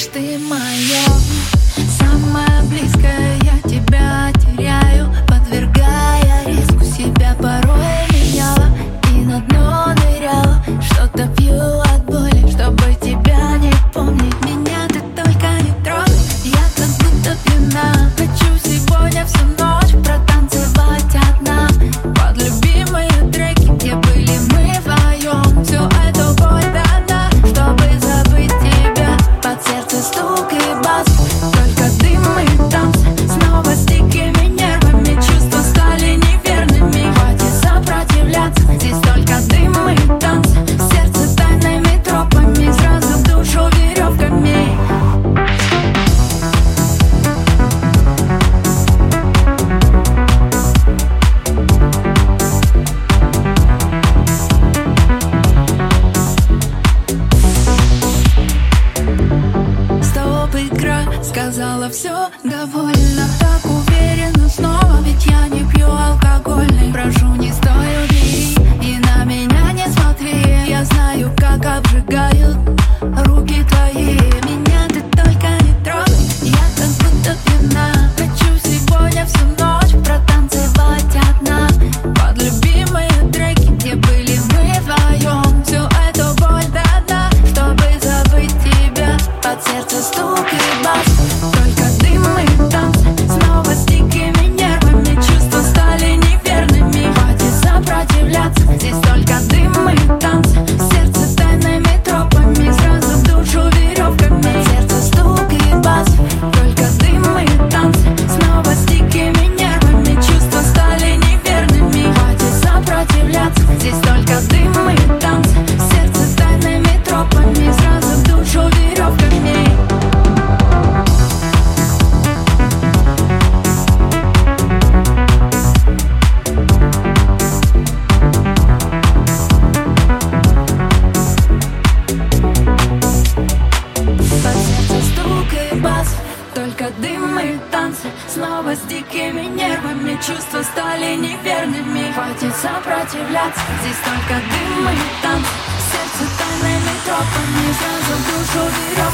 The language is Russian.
Лишь ты моя. Сказала все довольно так. Только дым и танцы. Снова с дикими нервами Чувства стали неверными. Хватит сопротивляться. Здесь только дым и танцы. Сердце тайными тропами. Сразу душу берет